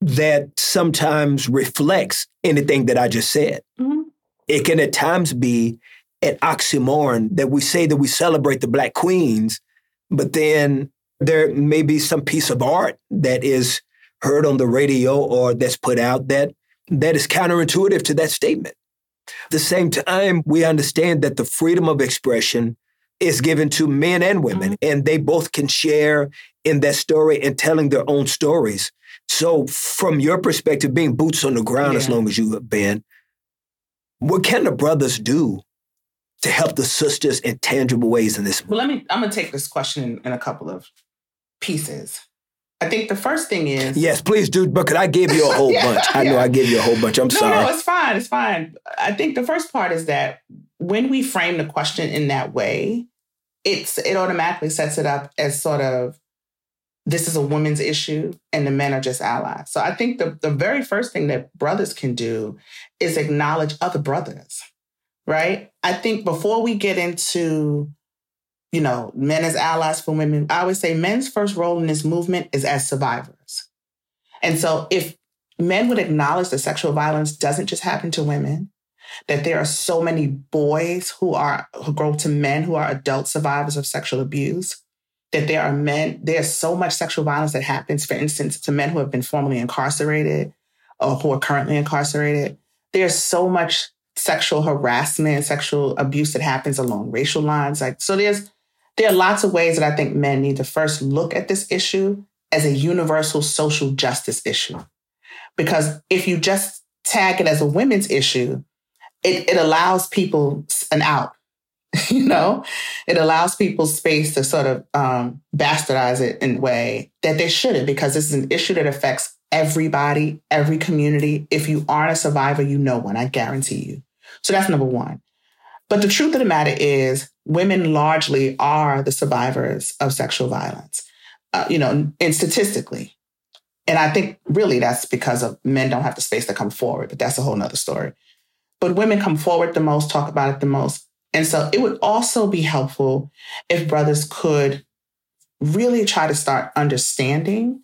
that sometimes reflects anything that I just said. Mm-hmm. It can at times be an oxymoron that we say that we celebrate the Black queens, but then there may be some piece of art that is heard on the radio or that's put out that that is counterintuitive to that statement. At the same time, we understand that the freedom of expression is given to men and women, mm-hmm. and they both can share in that story and telling their own stories. So, from your perspective, being boots on the ground yeah. as long as you have been, what can the brothers do to help the sisters in tangible ways in this? Well, let me, I'm going to take this question in, in a couple of pieces. I think the first thing is yes, please do. Could I gave you a whole yeah, bunch? I yeah. know I gave you a whole bunch. I'm no, sorry. No, it's fine. It's fine. I think the first part is that when we frame the question in that way, it's it automatically sets it up as sort of this is a woman's issue and the men are just allies. So I think the the very first thing that brothers can do is acknowledge other brothers right? I think before we get into, you know, men as allies for women, I would say men's first role in this movement is as survivors. And so if men would acknowledge that sexual violence doesn't just happen to women, that there are so many boys who are who grow to men who are adult survivors of sexual abuse, that there are men, there's so much sexual violence that happens, for instance, to men who have been formerly incarcerated or who are currently incarcerated. There's so much sexual harassment, sexual abuse that happens along racial lines. Like, so there's there are lots of ways that I think men need to first look at this issue as a universal social justice issue. Because if you just tag it as a women's issue, it, it allows people an out. you know, it allows people space to sort of um, bastardize it in a way that they shouldn't, because this is an issue that affects everybody, every community. If you aren't a survivor, you know one, I guarantee you. So that's number one. But the truth of the matter is, women largely are the survivors of sexual violence, uh, you know, and statistically. And I think really that's because of men don't have the space to come forward, but that's a whole nother story. But women come forward the most, talk about it the most. And so it would also be helpful if brothers could really try to start understanding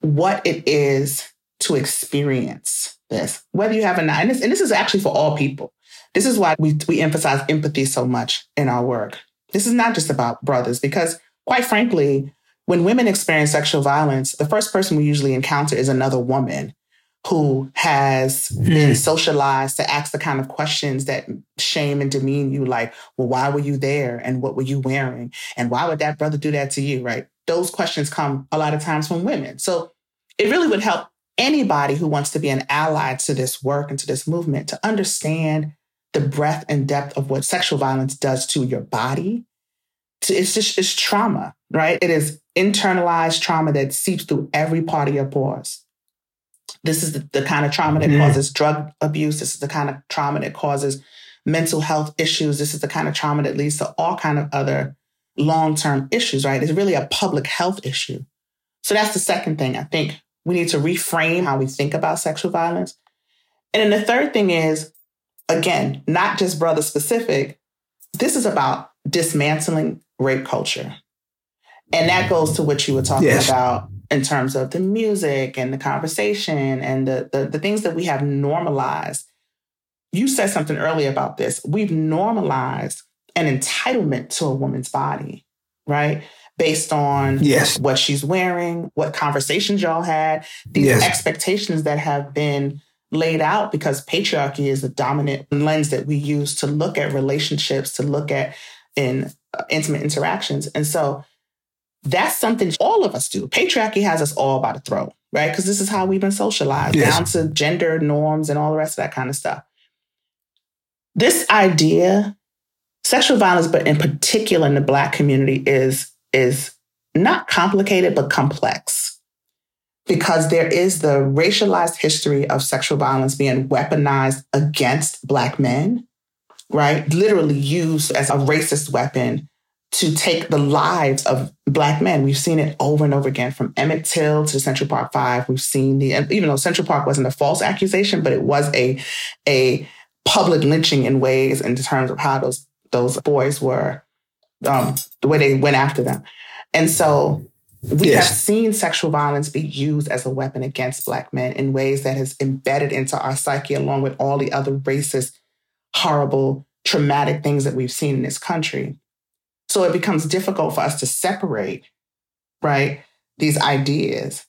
what it is to experience this, whether you have a and this, and this is actually for all people. This is why we, we emphasize empathy so much in our work. This is not just about brothers, because quite frankly, when women experience sexual violence, the first person we usually encounter is another woman who has mm. been socialized to ask the kind of questions that shame and demean you, like, well, why were you there? And what were you wearing? And why would that brother do that to you? Right. Those questions come a lot of times from women. So it really would help anybody who wants to be an ally to this work and to this movement to understand the breadth and depth of what sexual violence does to your body. It's just it's trauma, right? It is internalized trauma that seeps through every part of your pores. This is the, the kind of trauma that mm. causes drug abuse. This is the kind of trauma that causes mental health issues. This is the kind of trauma that leads to all kind of other long-term issues, right? It's really a public health issue. So that's the second thing. I think we need to reframe how we think about sexual violence. And then the third thing is again, not just brother specific. This is about dismantling rape culture. And that goes to what you were talking yes. about in terms of the music and the conversation and the, the, the things that we have normalized. You said something earlier about this. We've normalized an entitlement to a woman's body, right? Based on yes. what she's wearing, what conversations y'all had, these yes. expectations that have been laid out because patriarchy is the dominant lens that we use to look at relationships, to look at in uh, intimate interactions. And so that's something all of us do. Patriarchy has us all by the throat, right? Because this is how we've been socialized yes. down to gender norms and all the rest of that kind of stuff. This idea, sexual violence, but in particular in the Black community, is, is not complicated, but complex because there is the racialized history of sexual violence being weaponized against Black men, right? Literally used as a racist weapon to take the lives of Black men. We've seen it over and over again from Emmett Till to Central Park Five. We've seen the, even though Central Park wasn't a false accusation, but it was a, a public lynching in ways in terms of how those, those boys were, um, the way they went after them. And so we yes. have seen sexual violence be used as a weapon against Black men in ways that has embedded into our psyche, along with all the other racist, horrible, traumatic things that we've seen in this country. So it becomes difficult for us to separate, right, these ideas.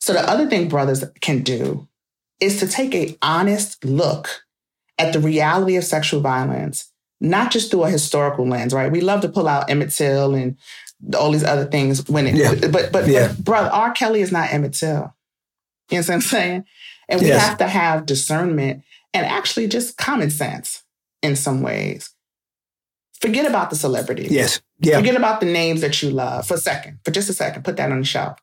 So the other thing brothers can do is to take a honest look at the reality of sexual violence, not just through a historical lens, right? We love to pull out Emmett Till and all these other things when it, yeah. but, but, yeah. but brother, R. Kelly is not Emmett Till. You know what I'm saying? And we yes. have to have discernment and actually just common sense in some ways. Forget about the celebrities. Yes. Yeah. Forget about the names that you love for a second, for just a second. Put that on the shelf.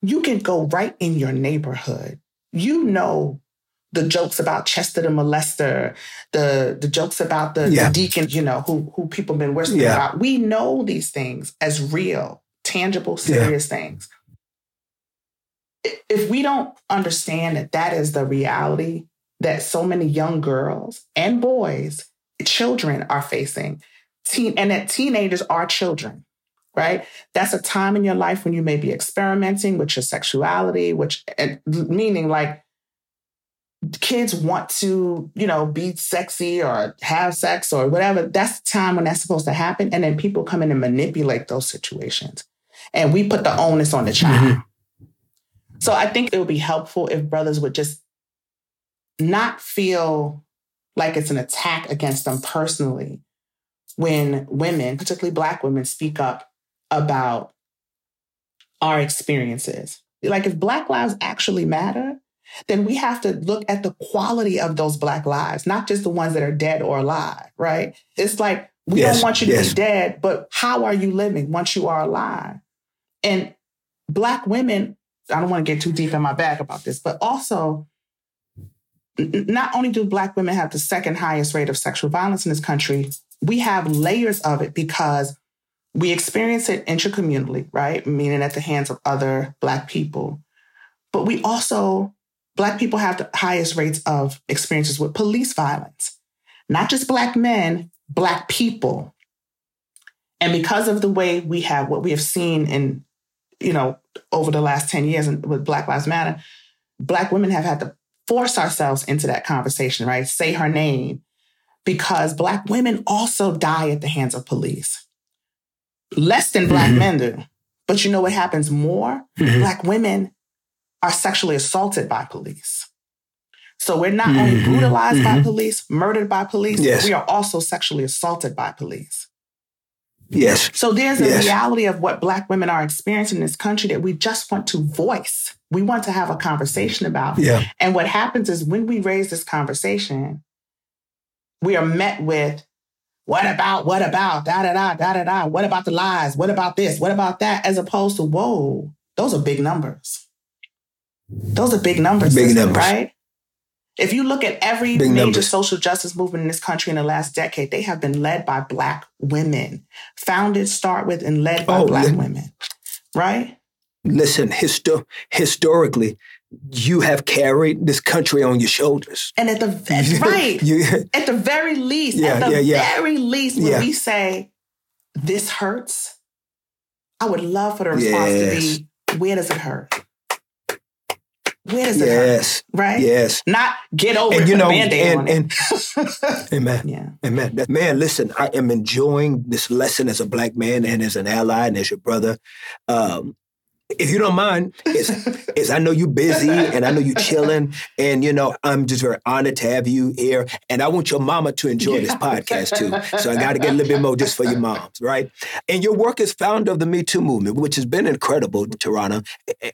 You can go right in your neighborhood. You know the jokes about Chester the molester, the the jokes about the, yeah. the deacon, you know, who who people have been whispering yeah. about. We know these things as real, tangible, serious yeah. things. If we don't understand that that is the reality that so many young girls and boys, children are facing, teen, and that teenagers are children, right? That's a time in your life when you may be experimenting with your sexuality, which meaning like kids want to, you know, be sexy or have sex or whatever, that's the time when that's supposed to happen. And then people come in and manipulate those situations. And we put the onus on the child. Mm-hmm. So I think it would be helpful if brothers would just not feel like it's an attack against them personally when women, particularly Black women, speak up about our experiences. Like if Black lives actually matter, then we have to look at the quality of those Black lives, not just the ones that are dead or alive, right? It's like, we yes, don't want you to yes. be dead, but how are you living once you are alive? And Black women, I don't want to get too deep in my bag about this, but also, not only do Black women have the second highest rate of sexual violence in this country, we have layers of it because we experience it intracommunally, right? Meaning at the hands of other Black people. But we also, Black people have the highest rates of experiences with police violence, not just Black men, Black people. And because of the way we have what we have seen in, you know, over the last 10 years with Black Lives Matter, Black women have had to force ourselves into that conversation, right? Say her name, because Black women also die at the hands of police less than black mm-hmm. men do. But you know what happens more? Mm-hmm. Black women are sexually assaulted by police. So we're not mm-hmm. only brutalized by mm-hmm. police, murdered by police, yes. we are also sexually assaulted by police. Yes. So there's a yes. reality of what Black women are experiencing in this country that we just want to voice. We want to have a conversation about. Yeah. And what happens is when we raise this conversation, we are met with what about, what about, da da da, da da da. What about the lies? What about this? What about that? As opposed to, whoa, those are big numbers. Those are big numbers, big system, numbers. right? If you look at every big major numbers. social justice movement in this country in the last decade, they have been led by Black women, founded, start with, and led by oh, Black women, right? Listen, histo- historically, you have carried this country on your shoulders. And at the that's right. you, at the very least, yeah, at the yeah, yeah. very least, when we say this hurts, I would love for the response yes. to be, where does it hurt? Where does it hurt? yes. hurt? Right? Yes. Not get over and, it, you know, and, and, Amen. Yeah. Amen. Man, listen, I am enjoying this lesson as a black man and as an ally and as your brother. Um, if you don't mind, is is I know you're busy and I know you're chilling, and you know I'm just very honored to have you here, and I want your mama to enjoy this podcast too. So I got to get a little bit more just for your moms, right? And your work as founder of the Me Too movement, which has been incredible, Tarana,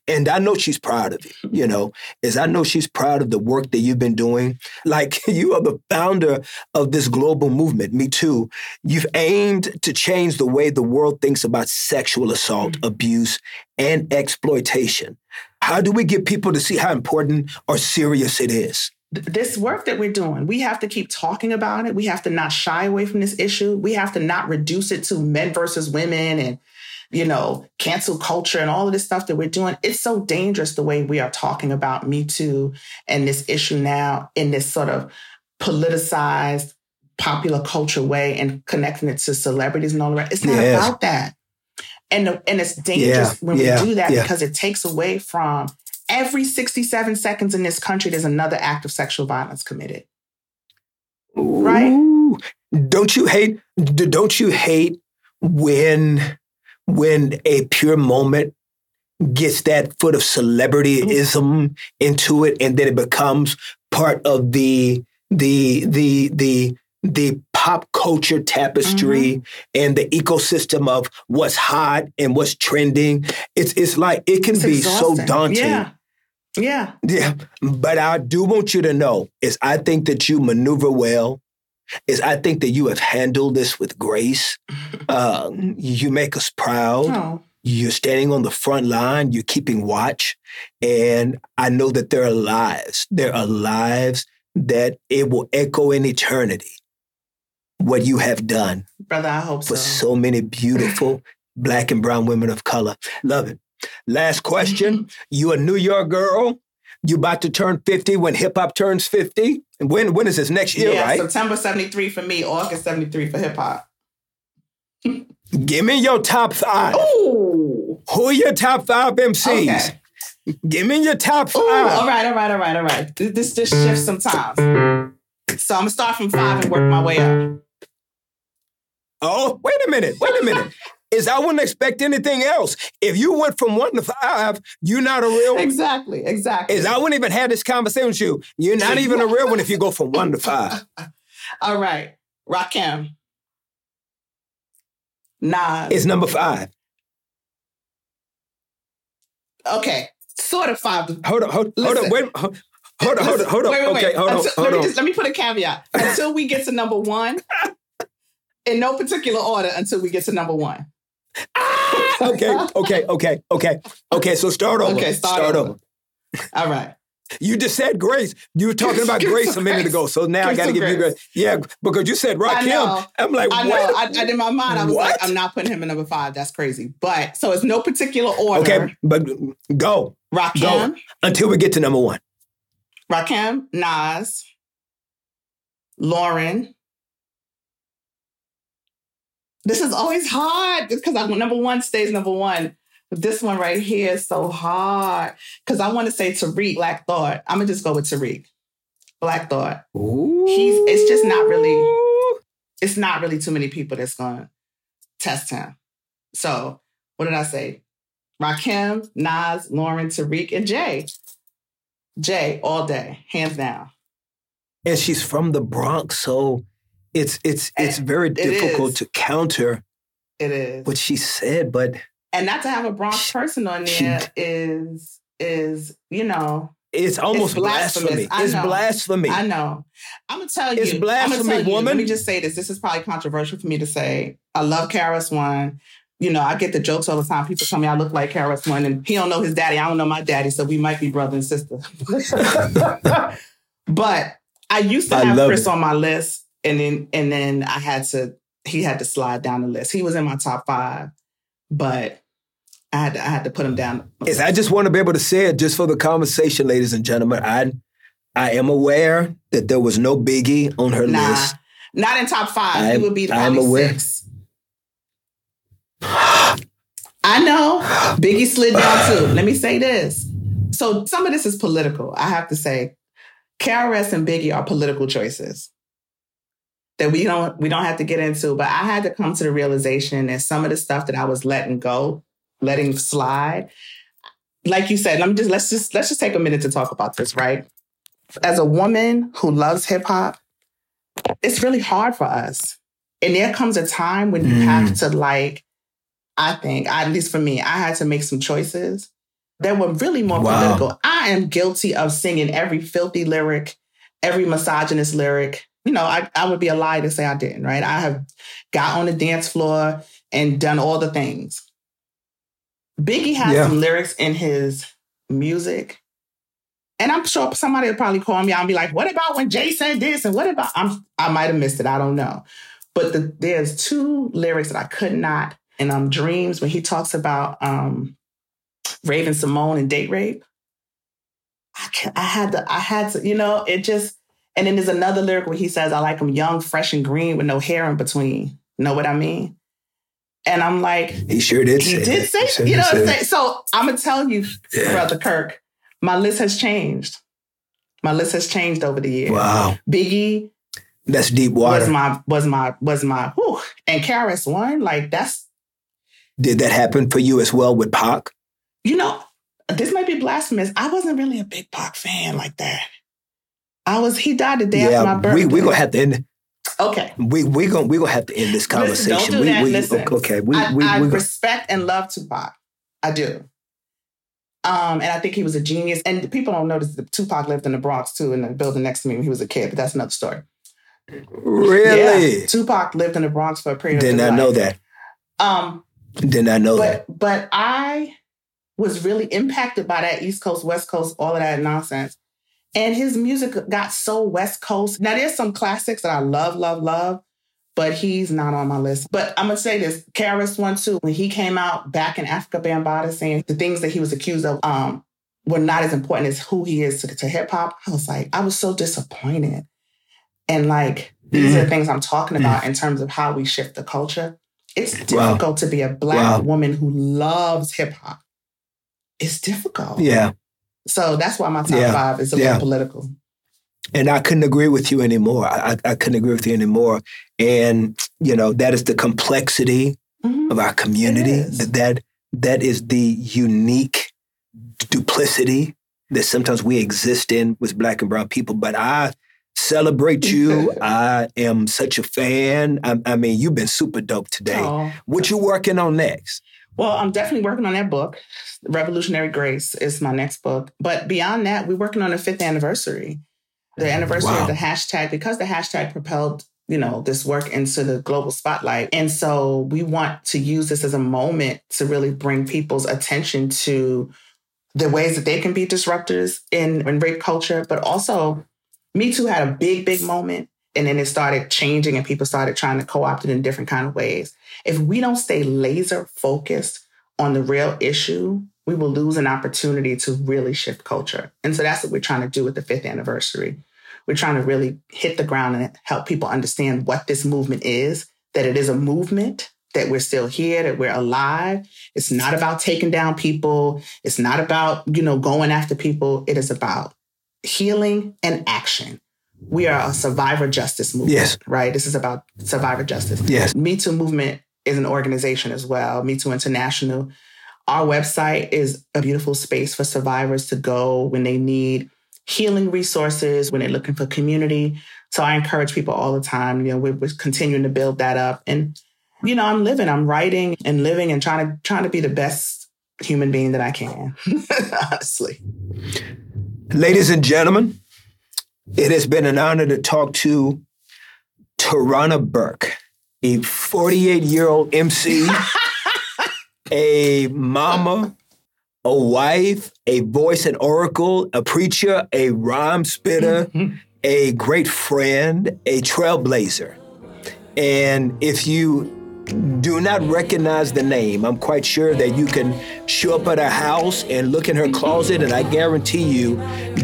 and I know she's proud of you. You know, is I know she's proud of the work that you've been doing. Like you are the founder of this global movement, Me Too. You've aimed to change the way the world thinks about sexual assault, mm-hmm. abuse, and exploitation. How do we get people to see how important or serious it is? This work that we're doing, we have to keep talking about it. We have to not shy away from this issue. We have to not reduce it to men versus women and, you know, cancel culture and all of this stuff that we're doing. It's so dangerous the way we are talking about Me Too and this issue now in this sort of politicized, popular culture way and connecting it to celebrities and all that. It's not yes. about that. And, and it's dangerous yeah, when yeah, we do that yeah. because it takes away from every 67 seconds in this country, there's another act of sexual violence committed. Ooh, right? Don't you hate, don't you hate when, when a pure moment gets that foot of celebrityism into it and then it becomes part of the, the, the, the, the pop culture tapestry mm-hmm. and the ecosystem of what's hot and what's trending. It's it's like it can it's be exhausting. so daunting. Yeah. Yeah. Yeah. But I do want you to know is I think that you maneuver well. Is I think that you have handled this with grace. Uh, you make us proud. Oh. You're standing on the front line. You're keeping watch. And I know that there are lives. There are lives that it will echo in eternity what you have done. Brother, I hope so. for so. so many beautiful black and brown women of color. Love it. Last question. Mm-hmm. You a New York girl. You about to turn 50 when hip hop turns 50. And when when is this next year, yeah, right? September 73 for me, August 73 for hip hop. Give me your top five. Ooh. Who are your top five MCs? Okay. Give me your top five. Ooh, all right, all right, all right, all right. This just shifts sometimes. So I'm gonna start from five and work my way up. Oh, wait a minute. Wait a minute. Is I wouldn't expect anything else. If you went from one to five, you're not a real one. Exactly, exactly. Is I wouldn't even have this conversation with you. You're not even a real one if you go from one to five. All right. Rakim. Nas. It's number five. okay. Sort of five. Hold on, hold, up. hold on, wait, hold, hold on, hold on, hold on. Wait, wait, wait. Okay, hold on, Until- hold let, me on. just, let me put a caveat. Until we get to number one, in no particular order until we get to number one. Ah! okay, okay, okay, okay, okay. So start over. Okay, start over. All right. You just said grace. You were talking about grace a minute grace. ago. So now I got to give you grace. grace. Yeah, because you said. Rakim. I'm like, I know. what? I, I, in my mind, I was like, I'm not putting him in number five. That's crazy. But so it's no particular order. Okay, but go Rakim, Go. until we get to number one. Rakim, Nas, Lauryn. This is always hard because I number one stays number one. But this one right here is so hard because I want to say Tariq Black Thought. I'm gonna just go with Tariq Black Thought. He's- it's just not really- It's not really too many people that's gonna test him. So what did I say? Rakim, Nas, Lauryn, Tariq, and Jay. Jay all day, hands down. and she's from the Bronx, so it's it's it's eh, very is. difficult to counter It is. what she said. But and not to have a Bronx person on there is is you know it's almost blasphemous. blasphemy. It's blasphemy. I know. I'm gonna tell you. It's blasphemy, you, woman. Let me just say this. This is probably controversial for me to say. I love KRS-One. You know, I get the jokes all the time. People tell me I look like KRS-One, and he don't know his daddy. I don't know my daddy, so we might be brother and sister. but I used to I have Chris it. on my list, and then and then I had to. He had to slide down the list. He was in my top five, but I had to, I had to put him down. Is I just want to be able to say it just for the conversation, ladies and gentlemen. I I am aware that there was no Biggie on her Nah, list. not in top five. he I'm- would be I'm aware. six. I know Biggie slid down too. Let me say this. So some of this is political. I have to say, KRS and Biggie are political choices that we don't we don't have to get into. But I had to come to the realization that some of the stuff that I was letting go, letting slide, like you said, let me just let's just let's just take a minute to talk about this, right? As a woman who loves hip hop, it's really hard for us. And there comes a time when you Mm. have to like, I think, at least for me, I had to make some choices that were really more Wow. political. I am guilty of singing every filthy lyric, every misogynist lyric. You know, I, I would be a lie to say I didn't, right? I have got on the dance floor and done all the things. Biggie has Yeah. some lyrics in his music. And I'm sure somebody would probably call me out and be like, what about when Jay said this? And what about I'm I might have missed it. I don't know. But the, there's two lyrics that I could not, and um dreams when he talks about um Raven-Symoné and date rape. I can, I had to, I had to, you know, it just and then there's another lyric where he says, I like them young, fresh, and green with no hair in between. Know what I mean? And I'm like, He sure did he say did that. say, sure you know what I'm saying? So I'm gonna tell you, Yeah. Brother Kirk, my list has changed. My list has changed over the years. Wow. Biggie That's deep water. was my was my was my whew. and KRS-One, like that's Did that happen for you as well with Pac? you know, this might be blasphemous. I wasn't really a big Pac fan like that. I was he died the day after my yeah, birthday. we we gonna have to end. okay. We we gonna we gonna have to end this Listen, conversation. don't do we, that. we Listen, okay. We I, we I we gonna- respect and love Tupac. I do. Um, and I think he was a genius. And people don't notice that Tupac lived in the Bronx too, in the building next to me when he was a kid. But that's another story. really Yeah, Tupac lived in the Bronx for a period. did not know that. Um, Did not know that. but but I was really impacted by that East Coast, West Coast, all of that nonsense. And his music got so West Coast. Now there's some classics that I love, love, love, but he's not on my list. But I'm gonna say this: KRS-One too. When he came out back in Afrika Bambaataa saying the things that he was accused of um, were not as important as who he is to, to hip hop, I was like, I was so disappointed. And like these are the things I'm talking about in terms of how we shift the culture. It's Wow. difficult to be a black Wow. woman who loves hip hop it's difficult. Yeah. So that's why my top Yeah. five is a Yeah. little political. And I couldn't agree with you anymore. I, I couldn't agree with you anymore. And, you know, that is the complexity Mhm. of our community. That, that is the unique duplicity that sometimes we exist in with black and brown people. But I celebrate you. I am such a fan. I, I mean, you've been super dope today. Oh. What you working on next? Well, I'm definitely working on that book. Revolutionary Grace is my next book. But beyond that, we're working on the fifth anniversary. The mm, anniversary Wow. of the hashtag, because the hashtag propelled, you know, this work into the global spotlight. And so we want to use this as a moment to really bring people's attention to the ways that they can be disruptors in, in rape culture, but also Me Too had a big, big moment. And then it started changing and people started trying to co-opt it in different kind of ways. If we don't stay laser focused on the real issue, we will lose an opportunity to really shift culture. And so that's what we're trying to do with the fifth anniversary. We're trying to really hit the ground and help people understand what this movement is, that it is a movement, that we're still here, that we're alive. It's not about taking down people. It's not about, you know, going after people. It is about healing and action. We are a survivor justice movement, Yes. right? This is about survivor justice. Yes. Me Too movement is an organization as well, Me Too International. Our website is a beautiful space for survivors to go when they need healing resources, when they're looking for community. So I encourage people all the time. You know, we're, we're continuing to build that up. And, you know, I'm living, I'm writing and living and trying to trying to be the best human being that I can. Honestly. Ladies and gentlemen, it has been an honor to talk to Tarana Burke, a 48 year old MC, a mama, a wife, a voice and oracle, a preacher, a rhyme spitter, a great friend, a trailblazer. And if you do not recognize the name, I'm quite sure that you can show up at her house and look in her closet, and I guarantee you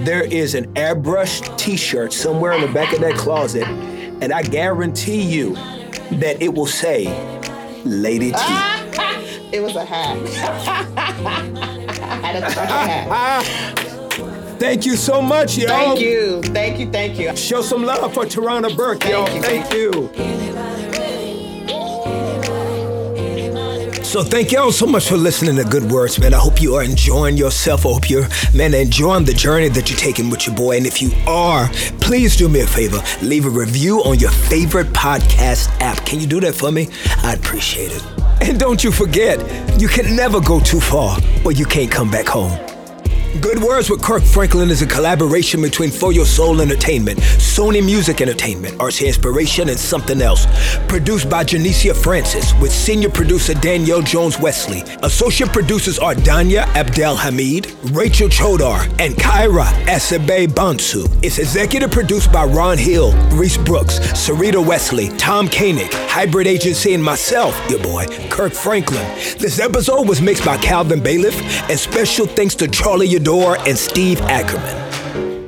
there is an airbrushed t shirt somewhere in the back of that closet, and I guarantee you that it will say Lady T. It was a hat. I had a hat. Thank you so much, y'all. Thank you. Thank you. Thank you. Show some love for Tarana Burke, y'all. you. Thank you. So thank y'all so much for listening to Good Words, man. I hope you are enjoying yourself. I hope you're, man, enjoying the journey that you're taking with your boy. And if you are, please do me a favor. Leave a review on your favorite podcast app. Can you do that for me? I'd appreciate it. And don't you forget, you can never go too far or you can't come back home. Good Words with Kirk Franklin is a collaboration between For Your Soul Entertainment, Sony Music Entertainment, RCA Inspiration, and Somethin' Else. Produced by Janicia Francis with senior producer Danielle Jones Wesley. Associate producers are Danya Abdel Hamid, Rachel Chodar, and Kyra Asabe Bansu. It's executive produced by Ron Hill, Reese Brooks, Sarita Wesley, Tom Koenig, Hybrid Agency, and myself, your boy, Kirk Franklin. This episode was mixed by Calvin Bailiff, and special thanks to Charlie and Steve Ackerman.